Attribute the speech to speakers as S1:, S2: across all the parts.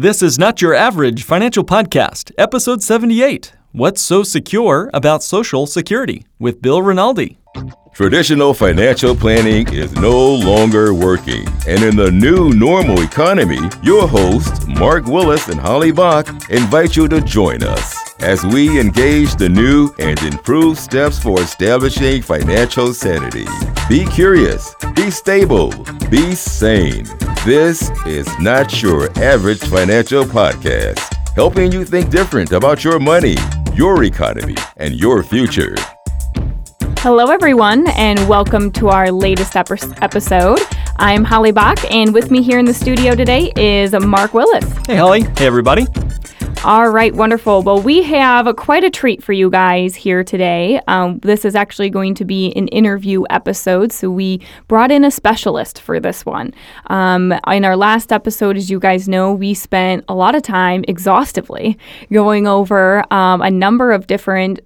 S1: This is Not Your Average Financial Podcast, Episode 78 What's So Secure About Social Security with Bill Rinaldi.
S2: Traditional financial planning is no longer working. And in the new normal economy, your hosts, Mark Willis and Holly Bach, invite you to join us as we engage the new and improved steps for establishing financial sanity. Be curious, be stable, be sane. This is not your average financial podcast, helping you think different about your money, your economy, and your future.
S3: Hello, everyone, and welcome to our latest episode. I'm Holly Bach, and with me here in the studio today is Mark Willis.
S1: Hey, Holly. Hey, everybody.
S3: All right, wonderful. Well, we have quite a treat for you guys here today. Um, this is actually going to be an interview episode, so we brought in a specialist for this one. Um, in our last episode, as you guys know, we spent a lot of time exhaustively going over um, a number of different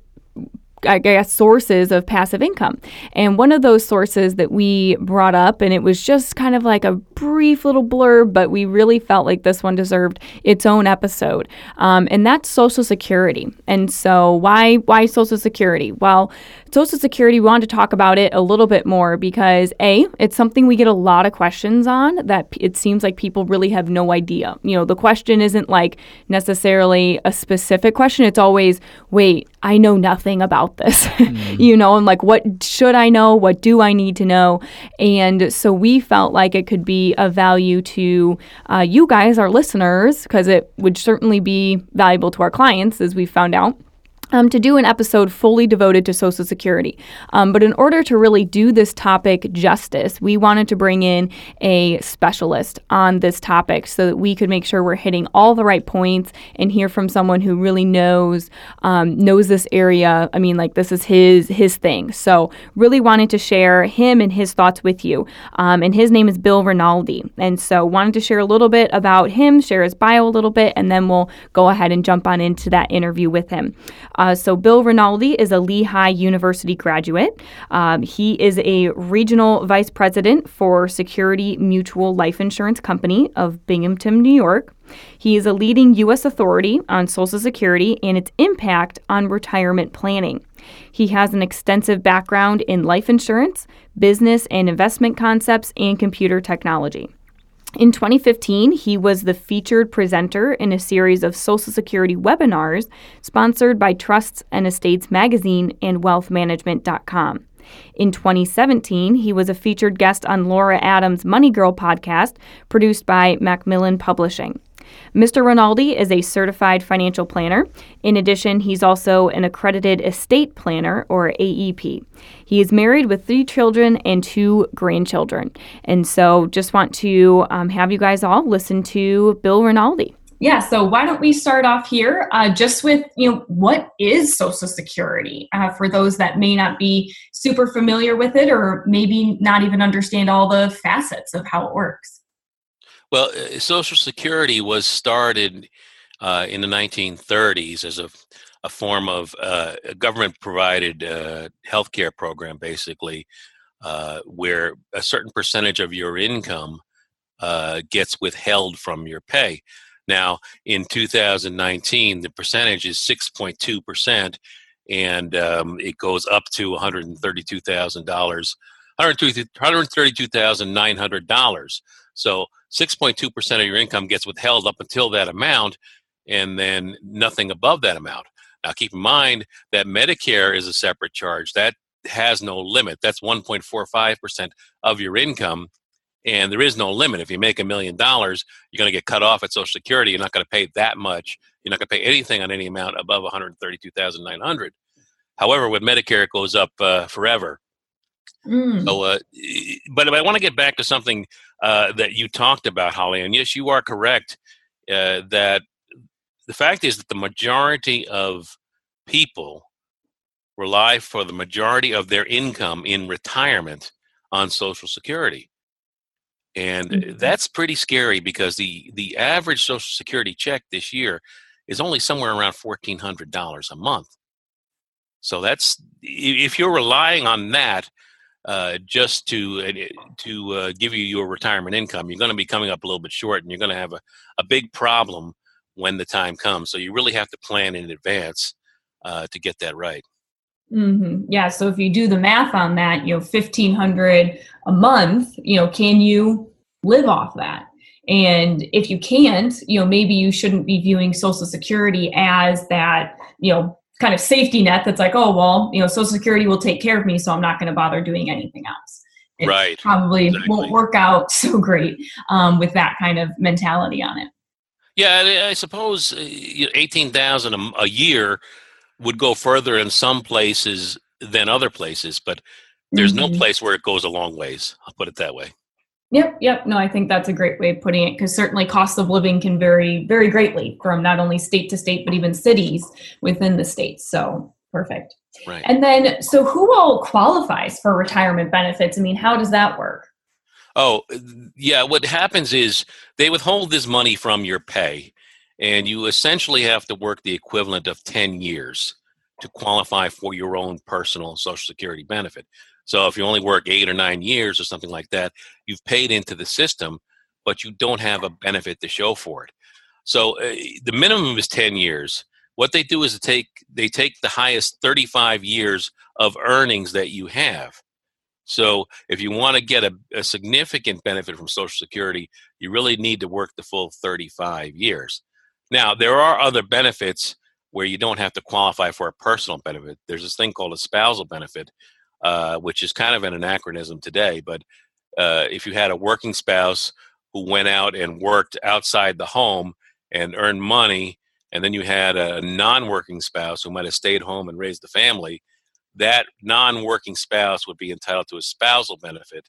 S3: I guess, sources of passive income. And one of those sources that we brought up, and it was just kind of like a brief little blurb, but we really felt like this one deserved its own episode. Um, and that's Social Security. And so, why why Social Security? Well, Social Security, we wanted to talk about it a little bit more because A, it's something we get a lot of questions on that it seems like people really have no idea. You know, the question isn't like necessarily a specific question, it's always, wait, I know nothing about this. Mm. you know, and like, what should I know? What do I need to know? And so we felt like it could be of value to uh, you guys, our listeners, because it would certainly be valuable to our clients, as we found out um, to do an episode fully devoted to Social Security. Um, but in order to really do this topic justice, we wanted to bring in a specialist on this topic so that we could make sure we're hitting all the right points and hear from someone who really knows um, knows this area. I mean, like this is his his thing. So really wanted to share him and his thoughts with you. Um, and his name is Bill Rinaldi. And so wanted to share a little bit about him, share his bio a little bit, and then we'll go ahead and jump on into that interview with him. So, Bill Rinaldi is a Lehigh University graduate. Um, he is a regional vice president for Security Mutual Life Insurance Company of Binghamton, New York. He is a leading U.S. authority on Social Security and its impact on retirement planning. He has an extensive background in life insurance, business and investment concepts, and computer technology. In 2015, he was the featured presenter in a series of Social Security webinars sponsored by Trusts and Estates Magazine and WealthManagement.com. In 2017, he was a featured guest on Laura Adams' Money Girl podcast, produced by Macmillan Publishing. Mr. Rinaldi is a certified financial planner. In addition, he's also an accredited estate planner, or AEP. He is married with three children and two grandchildren. And so just want to um, have you guys all listen to Bill Rinaldi.
S4: Yeah, so why don't we start off here uh, just with, you know, what is Social Security uh, for those that may not be super familiar with it or maybe not even understand all the facets of how it works?
S5: Well, uh, Social Security was started uh, in the 1930s as a, a form of uh, a government provided uh, health care program, basically, uh, where a certain percentage of your income uh, gets withheld from your pay. Now, in 2019, the percentage is 6.2%, and um, it goes up to $132,000, $132,900. So 6.2% of your income gets withheld up until that amount, and then nothing above that amount. Now, keep in mind that Medicare is a separate charge. That has no limit. That's 1.45% of your income, and there is no limit. If you make a million dollars, you're going to get cut off at Social Security. You're not going to pay that much. You're not going to pay anything on any amount above 132,900. However, with Medicare, it goes up uh, forever. Mm. So, uh, but I want to get back to something uh, that you talked about, Holly. And yes, you are correct uh, that the fact is that the majority of people rely for the majority of their income in retirement on Social Security. And mm-hmm. that's pretty scary because the, the average Social Security check this year is only somewhere around $1,400 a month. So that's if you're relying on that uh, just to uh, to uh, give you your retirement income, you're going to be coming up a little bit short, and you're going to have a, a big problem when the time comes. So you really have to plan in advance uh, to get that right.
S3: Mm-hmm. Yeah. So if you do the math on that, you know, fifteen hundred a month, you know, can you live off that? And if you can't, you know, maybe you shouldn't be viewing Social Security as that, you know, kind of safety net that's like, oh, well, you know, Social Security will take care of me, so I'm not going to bother doing anything else. It
S5: right.
S3: Probably exactly. won't work out so great um, with that kind of mentality on it.
S5: Yeah, I suppose uh, eighteen thousand a year would go further in some places than other places, but there's mm-hmm. no place where it goes a long ways. I'll put it that way.
S3: Yep, yep. No, I think that's a great way of putting it because certainly cost of living can vary very greatly from not only state to state, but even cities within the states. So perfect.
S5: Right.
S3: And then, so who all qualifies for retirement benefits? I mean, how does that work?
S5: Oh, yeah. What happens is they withhold this money from your pay, and you essentially have to work the equivalent of 10 years to qualify for your own personal Social Security benefit. So if you only work eight or nine years or something like that, you've paid into the system, but you don't have a benefit to show for it. So uh, the minimum is 10 years. What they do is they take they take the highest 35 years of earnings that you have. So if you want to get a, a significant benefit from Social Security, you really need to work the full 35 years. Now, there are other benefits where you don't have to qualify for a personal benefit. There's this thing called a spousal benefit, uh, which is kind of an anachronism today. But uh, if you had a working spouse who went out and worked outside the home and earned money, and then you had a non working spouse who might have stayed home and raised the family, that non working spouse would be entitled to a spousal benefit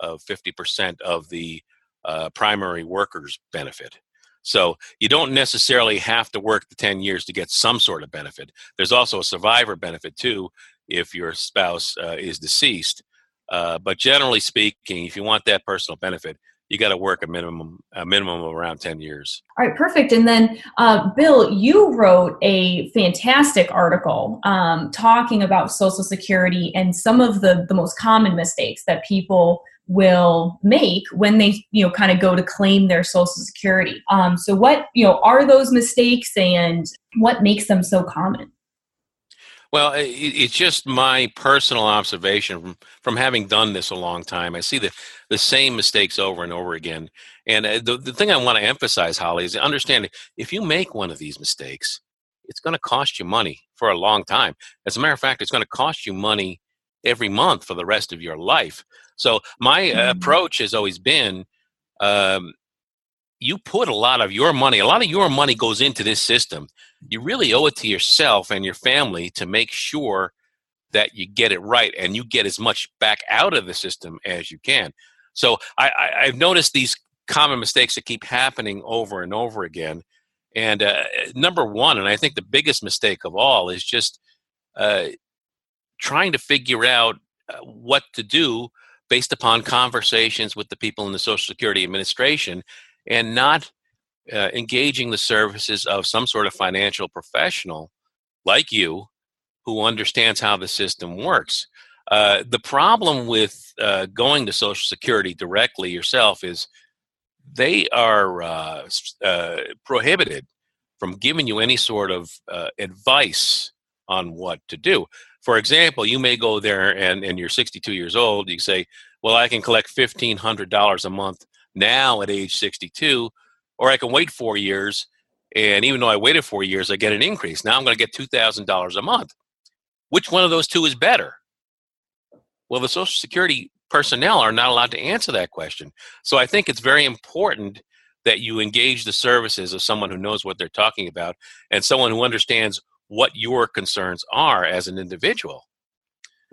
S5: of 50% of the uh, primary worker's benefit. So you don't necessarily have to work the 10 years to get some sort of benefit. There's also a survivor benefit too, if your spouse uh, is deceased. Uh, but generally speaking, if you want that personal benefit, you got to work a minimum a minimum of around 10 years
S3: all right perfect and then uh, bill you wrote a fantastic article um, talking about social security and some of the, the most common mistakes that people will make when they you know kind of go to claim their social security um, so what you know are those mistakes and what makes them so common
S5: well, it's just my personal observation from, from having done this a long time. I see the, the same mistakes over and over again. And uh, the, the thing I want to emphasize, Holly, is understand if you make one of these mistakes, it's going to cost you money for a long time. As a matter of fact, it's going to cost you money every month for the rest of your life. So my mm-hmm. approach has always been um, you put a lot of your money, a lot of your money goes into this system. You really owe it to yourself and your family to make sure that you get it right and you get as much back out of the system as you can. So I, I, have noticed these common mistakes that keep happening over and over again. And uh, number one, and I think the biggest mistake of all, is just uh, trying to figure out uh, what to do based upon conversations with the people in the Social Security Administration and not uh, engaging the services of some sort of financial professional like you who understands how the system works. Uh, the problem with uh, going to Social Security directly yourself is they are uh, uh, prohibited from giving you any sort of uh, advice on what to do. For example, you may go there and, and you're 62 years old. You say, Well, I can collect $1,500 a month now at age 62, or I can wait four years. And even though I waited four years, I get an increase. Now I'm going to get $2,000 a month. Which one of those two is better? Well, the Social Security personnel are not allowed to answer that question. So I think it's very important that you engage the services of someone who knows what they're talking about and someone who understands what your concerns are as an individual.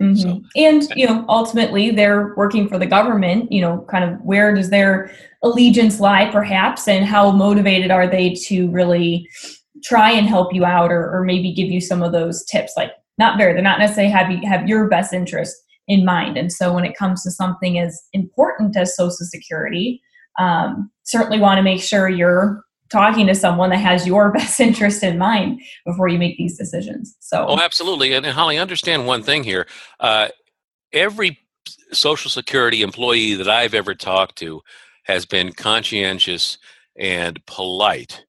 S3: Mm-hmm. So, and you know, ultimately, they're working for the government. You know, kind of where does their allegiance lie, perhaps, and how motivated are they to really try and help you out, or, or maybe give you some of those tips? Like, not very. They're not necessarily have you have your best interest in mind. And so, when it comes to something as important as Social Security, um, certainly want to make sure you're talking to someone that has your best interest in mind before you make these decisions. So,
S5: oh, absolutely. And, and Holly, understand one thing here. Uh, every Social Security employee that I've ever talked to has been conscientious and polite,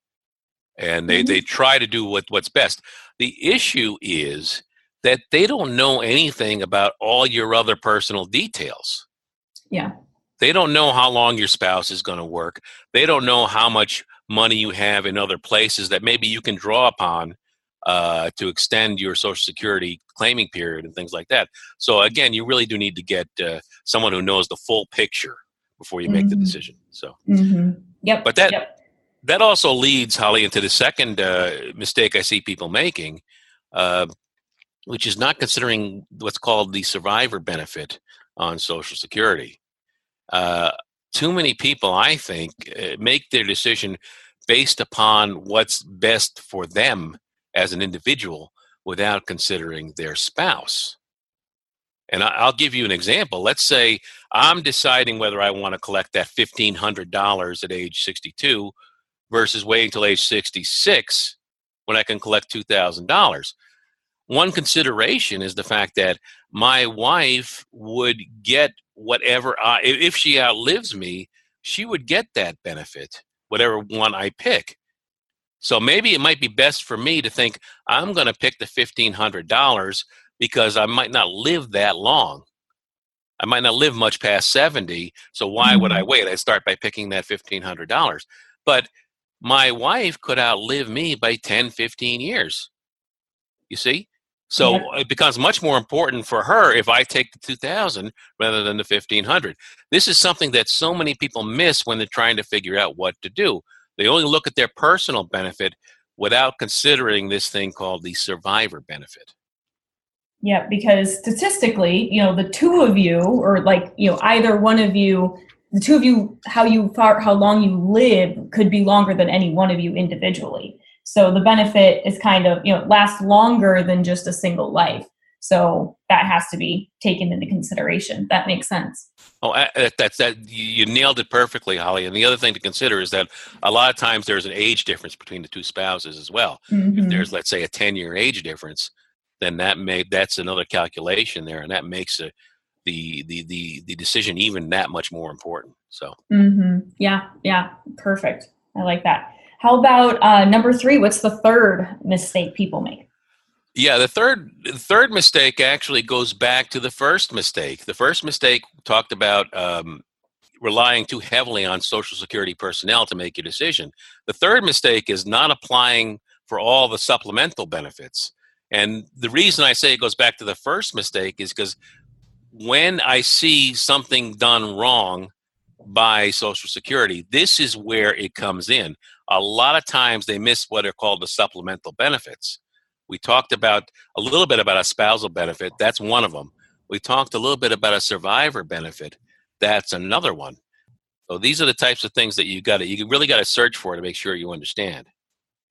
S5: and they, mm-hmm. they try to do what, what's best. The issue is that they don't know anything about all your other personal details.
S3: Yeah.
S5: They don't know how long your spouse is going to work. They don't know how much money you have in other places that maybe you can draw upon uh, to extend your Social Security claiming period and things like that. So again, you really do need to get uh, someone who knows the full picture before you make mm-hmm. the decision. So,
S3: mm-hmm. yep.
S5: But that
S3: yep.
S5: that also leads Holly into the second uh, mistake I see people making, uh, which is not considering what's called the survivor benefit on Social Security. Too many people, I think, uh, make their decision based upon what's best for them as an individual without considering their spouse. And I'll give you an example. Let's say I'm deciding whether I want to collect that $1,500 at age 62 versus waiting until age 66 when I can collect $2,000. One consideration is the fact that my wife would get whatever, I, if she outlives me, she would get that benefit, whatever one I pick. So maybe it might be best for me to think I'm going to pick the $1,500 because I might not live that long. I might not live much past 70. So why mm-hmm. would I mm-hmm. wait? I start by picking that $1,500. But my wife could outlive me by 10, 15 years. You see? So yeah. it becomes much more important for her if I take the 2000 rather than the 1500. This is something that so many people miss when they're trying to figure out what to do. They only look at their personal benefit without considering this thing called the survivor benefit.
S3: Yeah, because statistically, you know, the two of you, or like, you know, either one of you, the two of you, how you far, how long you live could be longer than any one of you individually. So the benefit is kind of, you know, lasts longer than just a single life. So that has to be taken into consideration. That makes sense.
S5: Oh, that's that. You nailed it perfectly, Holly. And the other thing to consider is that a lot of times there's an age difference between the two spouses as well. Mm-hmm. If there's, let's say, a ten-year age difference, then that may that's another calculation there, and that makes a, the the the the decision even that much more important. So.
S3: Mm-hmm. Yeah. Yeah. Perfect. I like that. How about uh, number three? What's the third mistake people make?
S5: Yeah, the third the third mistake actually goes back to the first mistake. The first mistake talked about um, relying too heavily on Social Security personnel to make your decision. The third mistake is not applying for all the supplemental benefits. And the reason I say it goes back to the first mistake is because when I see something done wrong by Social Security, this is where it comes in. A lot of times they miss what are called the supplemental benefits. We talked about a little bit about a spousal benefit. That's one of them. We talked a little bit about a survivor benefit. That's another one. So these are the types of things that you got to you really got to search for to make sure you understand.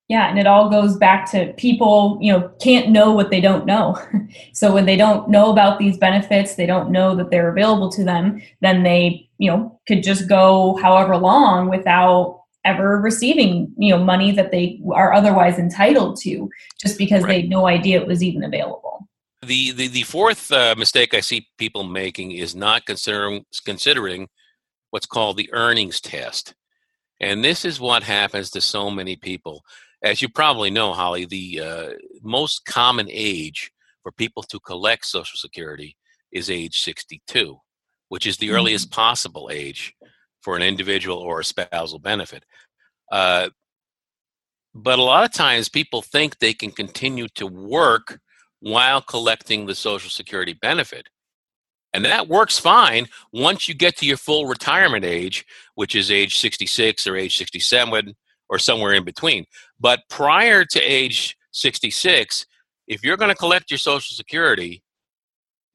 S3: Yeah, and it all goes back to people, you know, can't know what they don't know. so when they don't know about these benefits, they don't know that they're available to them, then they, you know, could just go however long without ever receiving you know money that they are otherwise entitled to just because right. they had no idea it was even available
S5: the the, the fourth uh, mistake i see people making is not considering considering what's called the earnings test and this is what happens to so many people as you probably know holly the uh, most common age for people to collect social security is age 62 which is the mm-hmm. earliest possible age for an individual or a spousal benefit. Uh, but a lot of times people think they can continue to work while collecting the Social Security benefit. And that works fine once you get to your full retirement age, which is age 66 or age 67 or somewhere in between. But prior to age 66, if you're going to collect your Social Security,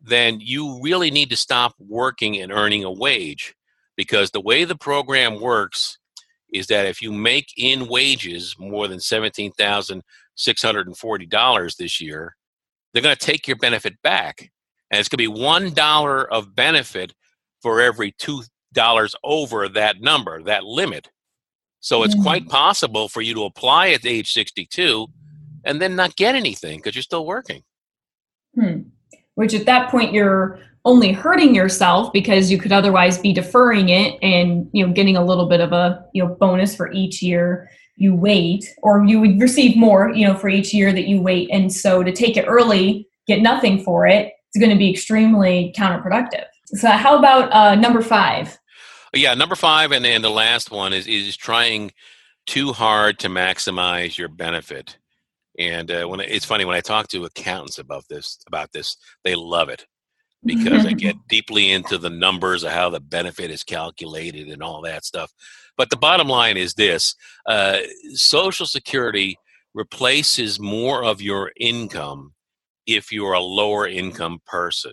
S5: then you really need to stop working and earning a wage because the way the program works is that if you make in wages more than $17,640 this year, they're going to take your benefit back. And it's going to be $1 of benefit for every $2 over that number, that limit. So it's quite possible for you to apply at age 62 and then not get anything because you're still working.
S3: Hmm which at that point you're only hurting yourself because you could otherwise be deferring it and you know getting a little bit of a you know bonus for each year you wait or you would receive more you know for each year that you wait. And so to take it early get nothing for it it's going to be extremely counterproductive. So how about uh, number five?
S5: Yeah number five and then the last one is is trying too hard to maximize your benefit. And uh, when it's funny when i talk to accountants about this about this they love it because I get deeply into the numbers of how the benefit is calculated and all that stuff. But the bottom line is this uh, Social Security replaces more of your income if you're a lower income person.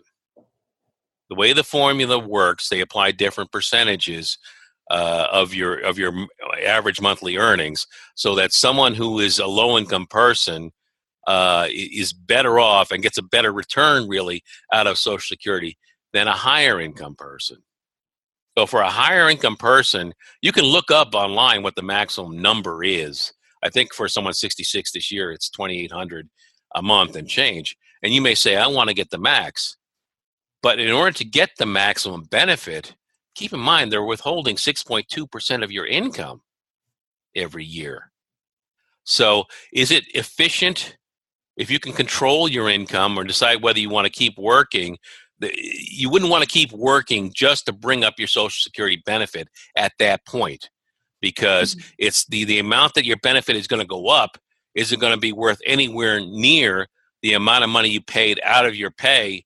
S5: The way the formula works, they apply different percentages uh, of your of your average monthly earnings, so that someone who is a low income person uh, is better off and gets a better return really out of Social Security than a higher income person. So for a higher income person, you can look up online what the maximum number is. I think for someone 66 this year, it's 2,800 a month and change. And you may say, I want to get the max. But in order to get the maximum benefit, keep in mind they're withholding 6.2% of your income every year. So is it efficient if you can control your income or decide whether you want to keep working, you wouldn't want to keep working just to bring up your social security benefit at that point because mm-hmm. it's the, the amount that your benefit is going to go up isn't going to be worth anywhere near the amount of money you paid out of your pay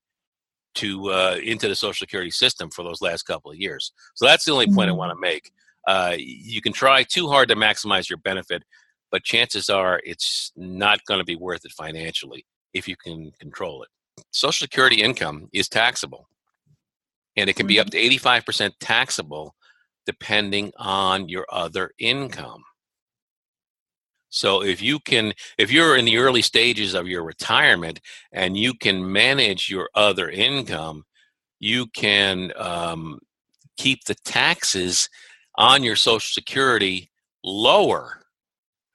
S5: to uh, into the social security system for those last couple of years so that's the only point mm-hmm. i want to make uh, you can try too hard to maximize your benefit but chances are it's not going to be worth it financially if you can control it. Social Security income is taxable, and it can be up mm-hmm. to 85% taxable depending on your other income. So if you can if you're in the early stages of your retirement and you can manage your other income, you can um, keep the taxes on your social security lower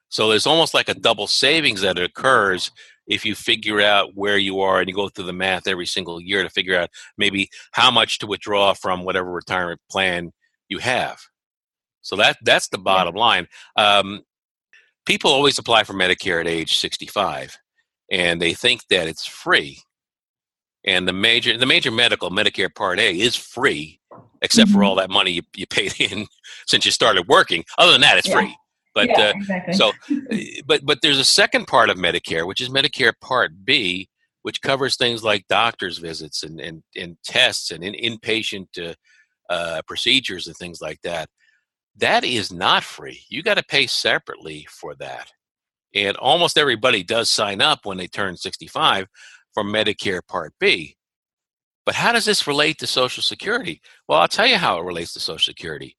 S5: so there's almost like a double savings that occurs if you figure out where you are and you go through the math every single year to figure out maybe how much to withdraw from whatever retirement plan you have. So that that's the bottom line. Um, people always apply for Medicare at age 65, and they think that it's free. And the major the major medical Medicare Part A is free, except mm-hmm. for all that money you, you paid in since you started working. Other than that, it's yeah. free. But yeah, uh, exactly. so, eh, but but there's a second part of Medicare, which is Medicare Part B, which covers things like doctor's visits and and, and tests and in, inpatient uh, uh, procedures and things like that. That is not free. You got to pay separately for that. And almost everybody does sign up when they turn 65 for Medicare Part B. But how does this relate to Social Security? Well, I'll tell you how it relates to Social Security.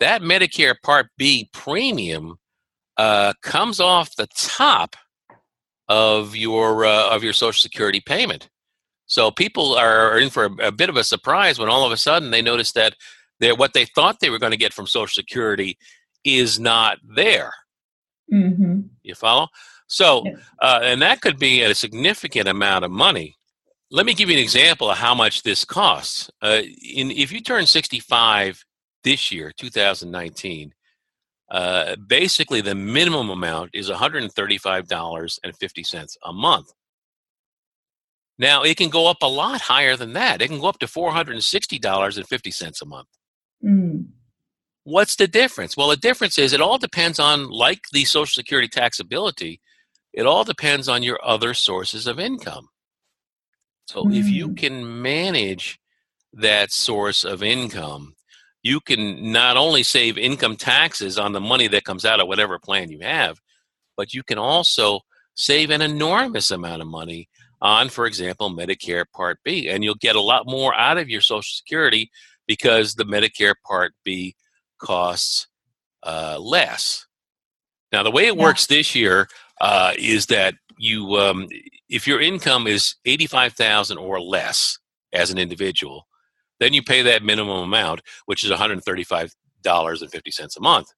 S5: That Medicare Part B premium uh, comes off the top of your uh, of your Social Security payment. So people are in for a, a, bit of a surprise when all of a sudden they notice that what they thought they were going to get from Social Security is not there. Mm-hmm. You follow? So, uh, and that could be a significant amount of money. Let me give you an example of how much this costs. Uh, in, if you turn 65 this year, 2019, uh, basically the minimum amount is $135.50 a month. Now, it can go up a lot higher than that. It can go up to $460.50 a month. Mm. What's the difference? Well, the difference is it all depends on, like the Social Security taxability, it all depends on your other sources of income. So mm. if you mm. can manage that source of income, you can not only save income taxes on the money that comes out of whatever plan you have, but you can also save an enormous amount of money on, for example, Medicare Part B. And you'll get a lot more out of your Social Security because the Medicare Part B costs uh, less. Now, the way it yeah. works this year uh, is that you, um, if your income is eighty-five thousand or less as an individual, then you pay that minimum amount, which is $135.50 a month.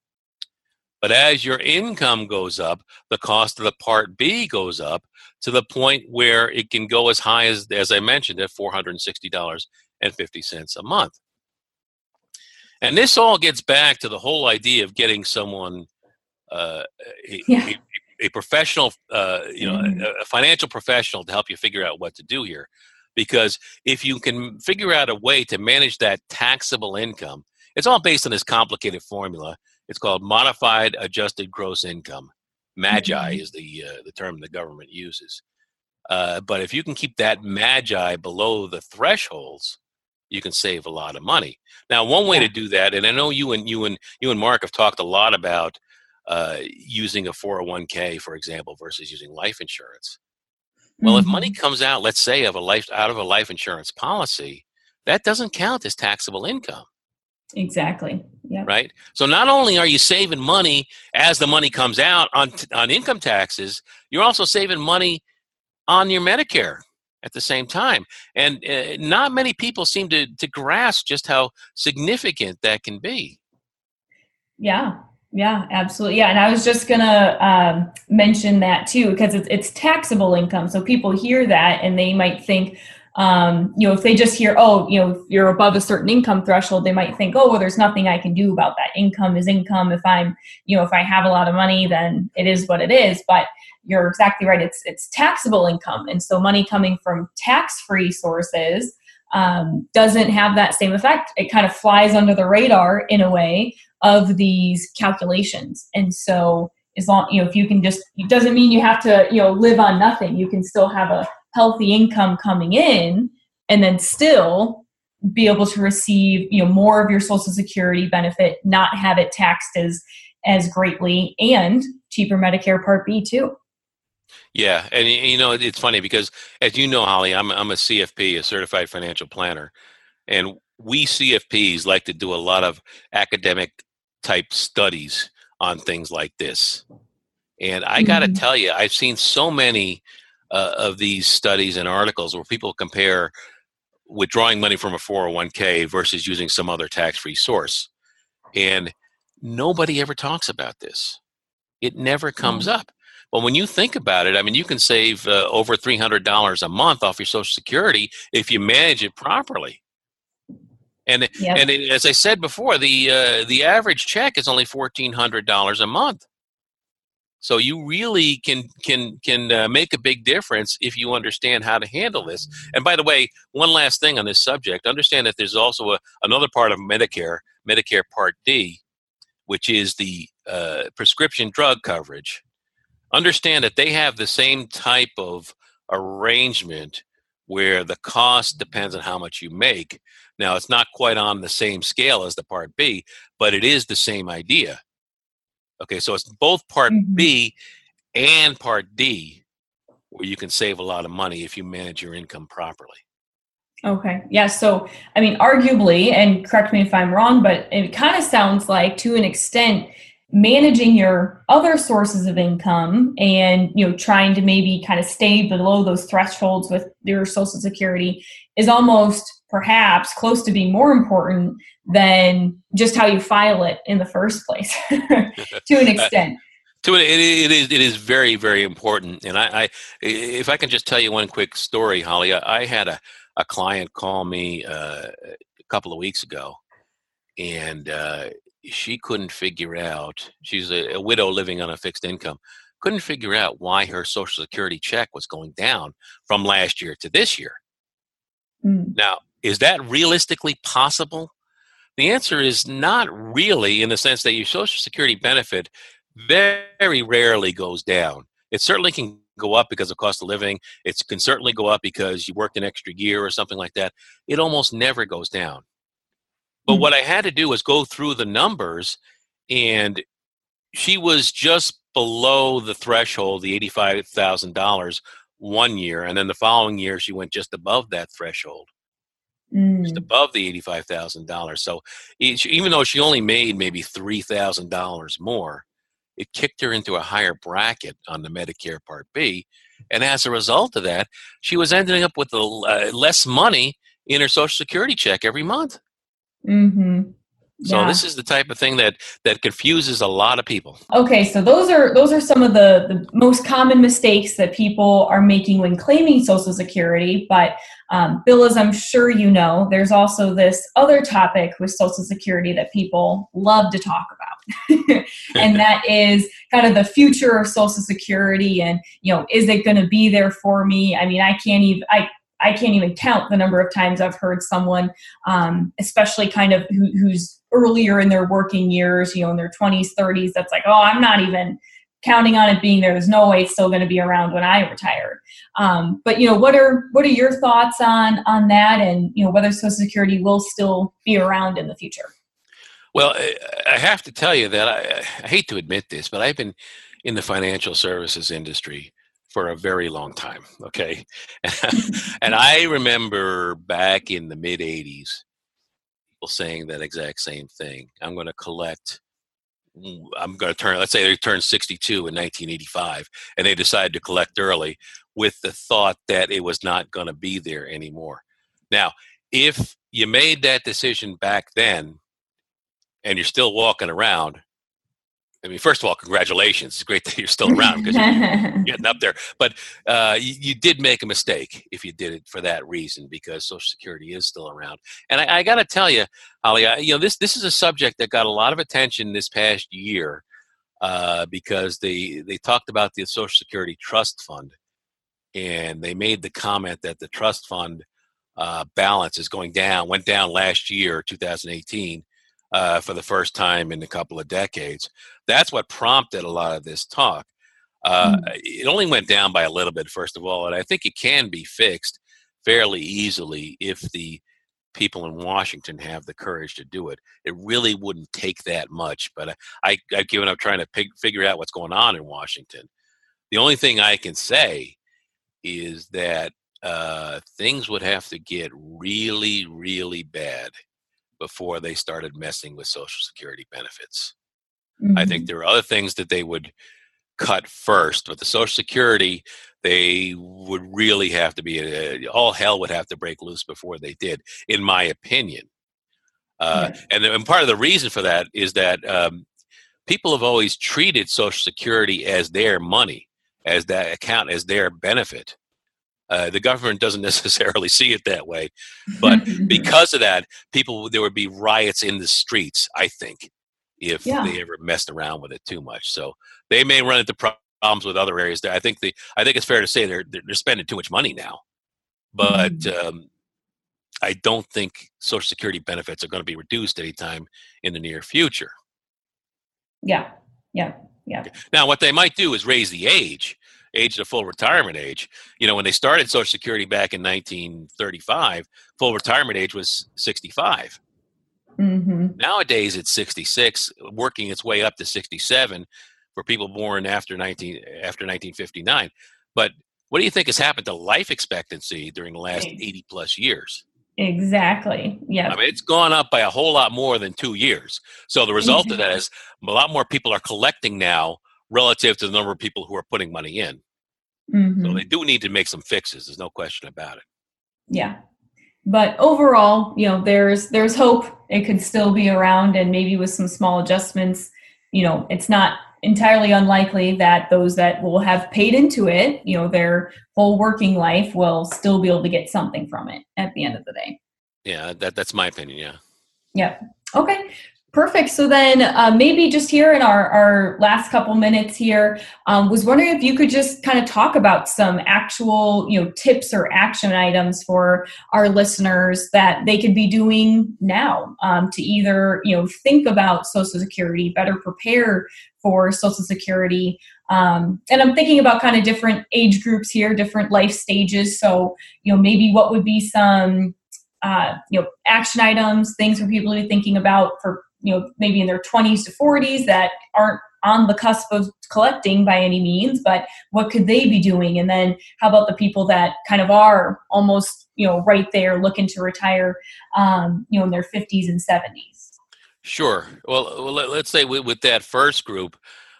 S5: But as your income goes up, the cost of the Part B goes up to the point where it can go as high as, as I mentioned, at $460.50 a month. And this all gets back to the whole idea of getting someone, uh, a,
S3: Yeah.
S5: a, a professional, uh, you know,
S3: Mhm.
S5: a, a financial professional to help you figure out what to do here. Because if you can figure out a way to manage that taxable income, it's all based on this complicated formula. It's called modified adjusted gross income. MAGI
S3: Mhm.
S5: is the uh, the term the government uses. Uh, but if you can keep that MAGI below the thresholds, you can save a lot of money. Now, one way to do that, and I know you and you and you and Mark have talked a lot about uh, using a 401k, for example, versus using life insurance. Well, if money
S3: Mhm.
S5: comes out, let's say of a life out of a life insurance policy, that doesn't count as taxable income,
S3: Exactly. Yeah.
S5: right? So not only are you saving money as the money comes out on on income taxes, you're also saving money on your Medicare at the same time. And uh, not many people seem to to grasp just how significant that can be.
S3: Yeah, yeah, absolutely. Yeah, and I was just gonna um, mention that too because it's it's taxable income. So people hear that and they might think, um, you know, if they just hear, oh, you know, if you're above a certain income threshold, they might think, oh, well, there's nothing I can do about that. Income is income. If I'm, you know, if I have a lot of money, then it is what it is. But you're exactly right. It's it's taxable income, and so money coming from tax-free sources um, doesn't have that same effect. It kind of flies under the radar in a way of these calculations. And so as long you know if you can just it doesn't mean you have to you know live on nothing. You can still have a healthy income coming in and then still be able to receive you know more of your social security benefit not have it taxed as as greatly and cheaper medicare part b too
S5: Yeah, and you know it's funny because as you know, Holly, I'm I'm a CFP, a certified financial planner, and we CFPs like to do a lot of academic type studies on things like this. And I got to
S3: Mhm.
S5: tell you, I've seen so many uh, of these studies and articles where people compare withdrawing money from a 401k versus using some other tax-free source, and nobody ever talks about this. It never comes up. But when you think about it, I mean, you can save uh, over three hundred dollars a month off your Social Security if you manage it properly. And
S3: Yep.
S5: and it, as I said before, the uh, the average check is only fourteen hundred dollars a month. So you really can can can uh, make a big difference if you understand how to handle this. And by the way, one last thing on this subject: understand that there's also a, another part of Medicare, Medicare Part D, which is the uh, prescription drug coverage. Understand that they have the same type of arrangement where the cost depends on how much you make. Now, it's not quite on the same scale as the Part B, but it is the same idea. Okay, so it's both Part
S3: Mhm.
S5: B and Part D where you can save a lot of money if you manage your income properly.
S3: Okay. Yeah. So, I mean, arguably, and correct me if I'm wrong, but it kind of sounds like to an extent, managing your other sources of income and, you know, trying to maybe kind of stay below those thresholds with your social security is almost perhaps close to being more important than just how you file it in the first place to an extent.
S5: To it, it, it is it is very very important. And I, I if I can just tell you one quick story, Holly, I, I had a a client call me uh, a couple of weeks ago, and uh, she couldn't figure out. She's a, a widow living on a fixed income. Couldn't figure out why her Social Security check was going down from last year to this year.
S3: Mm.
S5: Now, is that realistically possible? The answer is not really, in the sense that your Social Security benefit very rarely goes down. It certainly can go up because of cost of living. It can certainly go up because you worked an extra year or something like that. It almost never goes down. But
S3: Hmm.
S5: what I had to do was go through the numbers, and she was just below the threshold, the eighty-five thousand dollars one year, and then the following year she went just above that threshold just
S3: Mm.
S5: above the eighty-five thousand dollars. So each, even though she only made maybe three thousand dollars more, it kicked her into a higher bracket on the Medicare Part B, and as a result of that, she was ending up with a, uh, less money in her Social Security check every month.
S3: hmm
S5: So
S3: Yeah.
S5: this is the type of thing that that confuses a lot of people.
S3: Okay, so those are those are some of the, the most common mistakes that people are making when claiming Social Security. But um, Bill, as I'm sure you know, there's also this other topic with Social Security that people love to talk about, and that is kind of the future of Social Security. And you know, is it going to be there for me? I mean, I can't even I. I can't even count the number of times I've heard someone, um, especially kind of who, who's earlier in their working years, you know, in their 20s, 30s, that's like, oh, I'm not even counting on it being there. There's no way it's still going to be around when I retire. Um, but you know, what are what are your thoughts on on that, and you know, whether Social Security will still be around in the future?
S5: Well, I- have to tell you that I, I hate to admit this, but I've been in the financial services industry for a very long time. Okay, and I remember back in the mid '80s, people saying that exact same thing. I'm going to collect. I'm going to turn. Let's say they turned 62 in 1985, and they decided to collect early with the thought that it was not going to be there anymore. Now, if you made that decision back then, and you're still walking around, I mean, first of all, congratulations! It's great that you're still around because you're getting up there. But uh, you, you did make a mistake if you did it for that reason, because Social Security is still around. And I, I got to tell you, Holly, I, you know, this this is a subject that got a lot of attention this past year uh, because they they talked about the Social Security Trust Fund, and they made the comment that the trust fund uh, balance is going down, went down last year, 2018. Uh, for the first time in a couple of decades. That's what prompted a lot of this talk. Uh, It only went down by a little bit, first of all, and I think it can be fixed fairly easily if the people in Washington have the courage to do it. It really wouldn't take that much, but I, I, I've given up trying to pig, figure out what's going on in Washington. The only thing I can say is that uh, things would have to get really, really bad before they started messing with Social Security benefits. I think there are other things that they would cut first, but the Social Security, they would really have to be uh, all hell would have to break loose before they did, in my opinion. Uh, and, and part of the reason for that is that um, people have always treated Social Security as their money, as that account, as their benefit. Uh, the government doesn't necessarily see it that way, but because of that, people there would be riots in the streets. I think if
S3: Yeah.
S5: they ever messed around with it too much, so they may run into problems with other areas. There, I think the I think it's fair to say they're they're, they're spending too much money now, but
S3: Mm-hmm.
S5: um, I don't think Social Security benefits are going to be reduced anytime in the near future.
S3: yeah, yeah, yeah.
S5: Now, what they might do is raise the age, age to full retirement age. You know, when they started Social Security back in 1935, full retirement age was 65.
S3: hmm
S5: Nowadays, it's 66, working its way up to 67 for people born after 19 after 1959. But what do you think has happened to life expectancy during the last 80 plus years?
S3: Exactly. Yeah.
S5: I mean, it's gone up by a whole lot more than two years. So the result of that is a lot more people are collecting now relative to the number of people who are putting money in.
S3: Mhm.
S5: So they do need to make some fixes. There's no question about it.
S3: yeah but overall you know there's there's hope it could still be around and maybe with some small adjustments you know it's not entirely unlikely that those that will have paid into it you know their whole working life will still be able to get something from it at the end of the day
S5: Yeah, that, that's my opinion. Yeah.
S3: yeah okay perfect. So then uh, maybe just here in our, our last couple minutes here um, was wondering if you could just kind of talk about some actual you know tips or action items for our listeners that they could be doing now um, to either you know think about social security better prepare for social security. Um, and i'm thinking about kind of different age groups here different life stages. So you know maybe what would be some uh, you know action items things for people to be thinking about for you know maybe in their 20s to 40s that aren't on the cusp of collecting by any means but what could they be doing and then how about the people that kind of are almost you know right there looking to retire um, you know in their 50s and 70s
S5: Sure. Well, well let, us say with, that first group,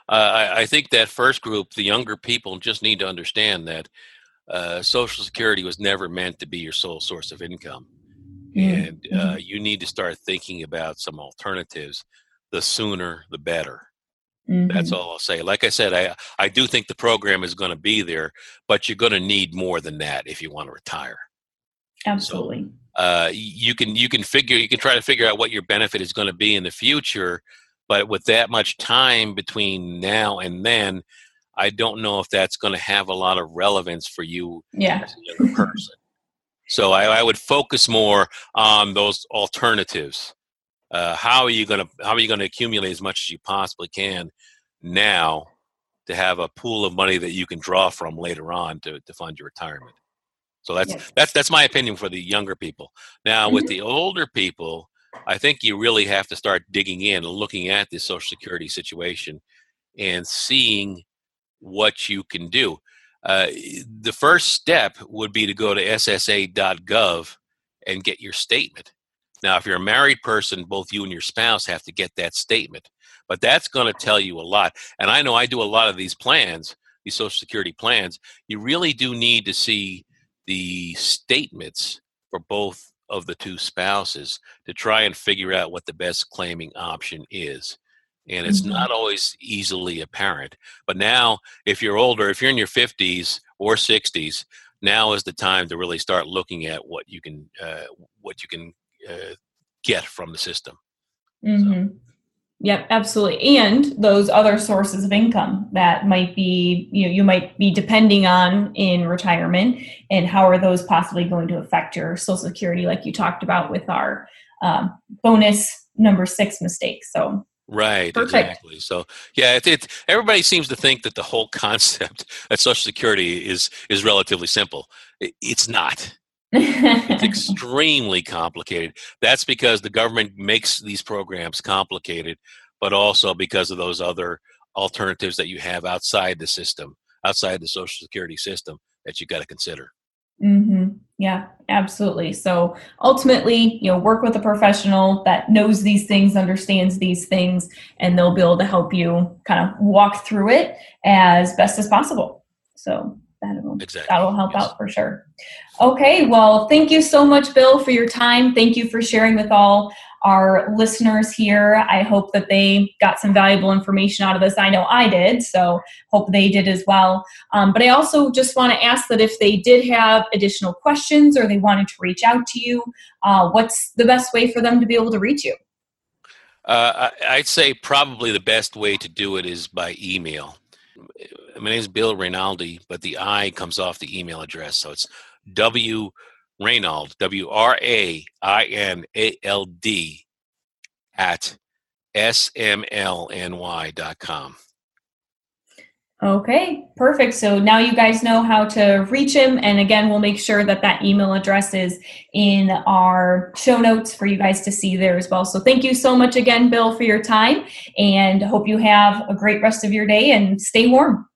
S5: uh, I, I think that first group, the younger people, just need to understand that uh, Social Security was never meant to be your sole source of income. And uh, you need to start thinking about some alternatives. The sooner, the better.
S3: Mm-hmm.
S5: That's all I'll say. Like I said, I I do think the program is going to be there, but you're going to need more than that if you want to retire.
S3: Absolutely.
S5: Uh, you can you can figure you can try to figure out what your benefit is going to be in the future, but with that much time between now and then, I don't know if that's going to have a lot of relevance for you
S3: yeah.
S5: as a younger person. So I, I would focus more on those alternatives. Uh, how are you going to how are you going to accumulate as much as you possibly can now to have a pool of money that you can draw from later on to, to fund your retirement? So that's
S3: Yes.
S5: that's that's my opinion for the younger people. Now with the older people, I think you really have to start digging in and looking at the Social Security situation and seeing what you can do. Uh, the first step would be to go to SSA.gov and get your statement. Now, if you're a married person, both you and your spouse have to get that statement, but that's going to tell you a lot. And I know I do a lot of these plans, these Social Security plans. You really do need to see the statements for both of the two spouses to try and figure out what the best claiming option is. And it's
S3: Mhm.
S5: not always easily apparent. But now, if you're older, if you're in your 50s or 60s, now is the time to really start looking at what you can uh, what you can uh, get from the system.
S3: Mm-hmm. Yep, absolutely. And those other sources of income that might be, you know, you might be depending on in retirement, and how are those possibly going to affect your Social Security, like you talked about with our um, bonus number six mistake. So,
S5: Right,
S3: Perfect.
S5: exactly. So, yeah, it, it everybody seems to think that the whole concept at Social Security is is relatively simple. I- It's not. It's extremely complicated. That's because the government makes these programs complicated, but also because of those other alternatives that you have outside the system, outside the Social Security system that you've got to consider.
S3: hmm Yeah, absolutely. So ultimately, you know, work with a professional that knows these things, understands these things, and they'll be able to help you kind of walk through it as best as possible. So that'll
S5: Exactly.
S3: that'll help
S5: Yes.
S3: out for sure. Okay, well, thank you so much, Bill, for your time. Thank you for sharing with all our listeners here. I hope that they got some valuable information out of this. I know I did, so hope they did as well. Um, but I also just want to ask that if they did have additional questions or they wanted to reach out to you, uh, what's the best way for them to be able to reach you?
S5: Uh, I'd say probably the best way to do it is by email. My name is Bill Rainaldi, but the I comes off the email address, so it's W Reynald W R A I N A L D at smlny.com.
S3: Okay, perfect. So now you guys know how to reach him. And again, we'll make sure that that email address is in our show notes for you guys to see there as well. So thank you so much again, Bill, for your time. And hope you have a great rest of your day and stay warm.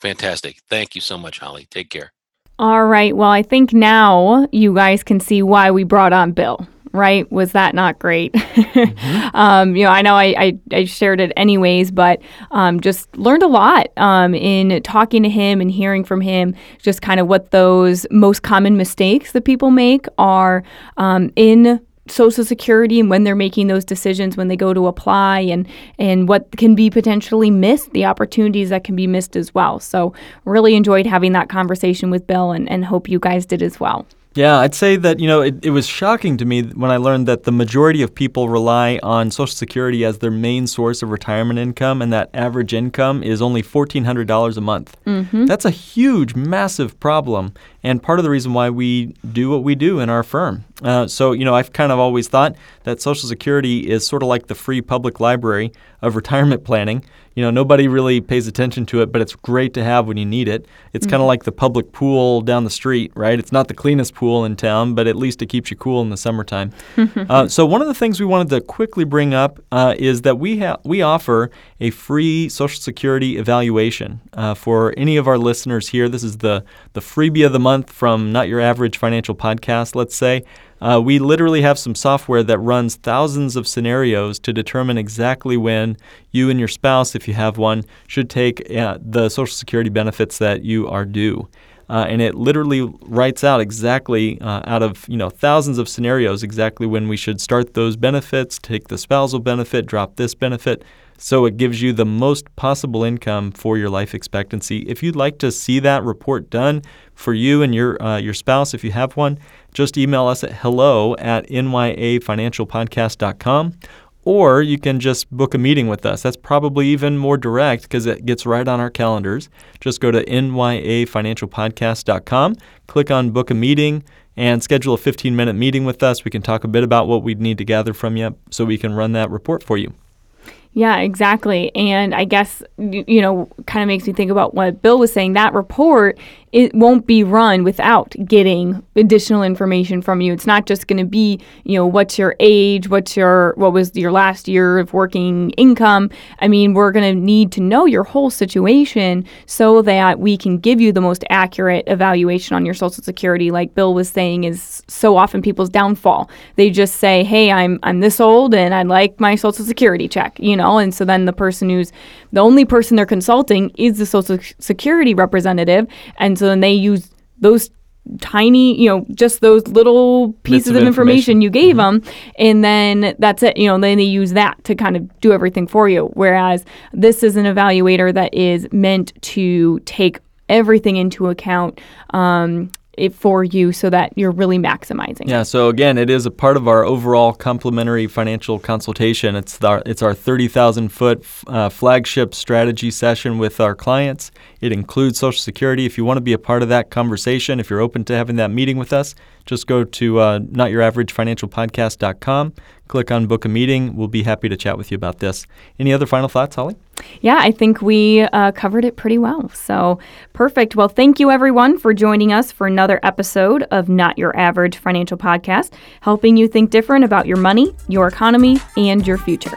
S5: Fantastic. Thank you so much, Holly. Take care.
S6: All right. Well, I think now you guys can see why we brought on Bill. Right? Was that not great? um, you know, I know I, I, I shared it anyways, but um, just learned a lot um, in talking to him and hearing from him just kind of what those most common mistakes that people make are um, in social security and when they're making those decisions when they go to apply and and what can be potentially missed the opportunities that can be missed as well so really enjoyed having that conversation with bill and, and hope you guys did as well
S1: Yeah, I'd say that, you know, it, it was shocking to me when I learned that the majority of people rely on Social Security as their main source of retirement income, and that average income is only $1,400 a month.
S6: mm-hmm.
S1: That's a huge, massive problem, and part of the reason why we do what we do in our firm. Uh, so, you know, I've kind of always thought that Social Security is sort of like the free public library of retirement planning. You know, nobody really pays attention to it, but it's great to have when you need it. It's kind of like the public pool down the street, right? It's not the cleanest pool in town, but at least it keeps you cool in the summertime. uh, so, one of the things we wanted to quickly bring up uh, is that we ha- we offer a free Social Security evaluation uh, for any of our listeners here. This is the the freebie of the month from Not Your Average Financial Podcast. Let's say. Uh, we literally have some software that runs thousands of scenarios to determine exactly when you and your spouse, if you have one, should take uh, the Social Security benefits that you are due. uh, and it literally writes out exactly uh, out of you know thousands of scenarios exactly when we should start those benefits, take the spousal benefit, drop this benefit. So it gives you the most possible income for your life expectancy. If you'd like to see that report done for you and your uh, your spouse, if you have one, just email us at hello at nyafinancialpodcast.com or you can just book a meeting with us. That's probably even more direct because it gets right on our calendars. Just go to nyafinancialpodcast.com, click on book a meeting, and schedule a 15 minute meeting with us. We can talk a bit about what we'd need to gather from you so we can run that report for you.
S3: Yeah, exactly. And I guess, you know, kind of makes me think about what Bill was saying. That report it won't be run without getting additional information from you. It's not just going to be, you know, what's your age, what's your what was your last year of working income. I mean, we're going to need to know your whole situation so that we can give you the most accurate evaluation on your social security like Bill was saying is so often people's downfall. They just say, "Hey, I'm I'm this old and I'd like my social security check," you know, and so then the person who's the only person they're consulting is the social security representative and so then they use those tiny, you know, just those little pieces of, of information, information, you gave mm-hmm. them, and then that's it. You know, then they use that to kind of do everything for you. Whereas this is an evaluator that is meant to take everything into account. Um, it for you so that you're really maximizing.
S1: Yeah. So again, it is a part of our overall complimentary financial consultation. It's our it's our 30,000 foot uh, flagship strategy session with our clients. It includes Social Security. If you want to be a part of that conversation, if you're open to having that meeting with us, just go to uh, notyouraverageFinancialPodcast.com, click on book a meeting. We'll be happy to chat with you about this. Any other final thoughts, Holly?
S3: Yeah, I think we uh, covered it pretty well. So perfect. Well, thank you everyone for joining us for another episode of Not Your Average Financial Podcast, helping you think different about your money, your economy, and your future.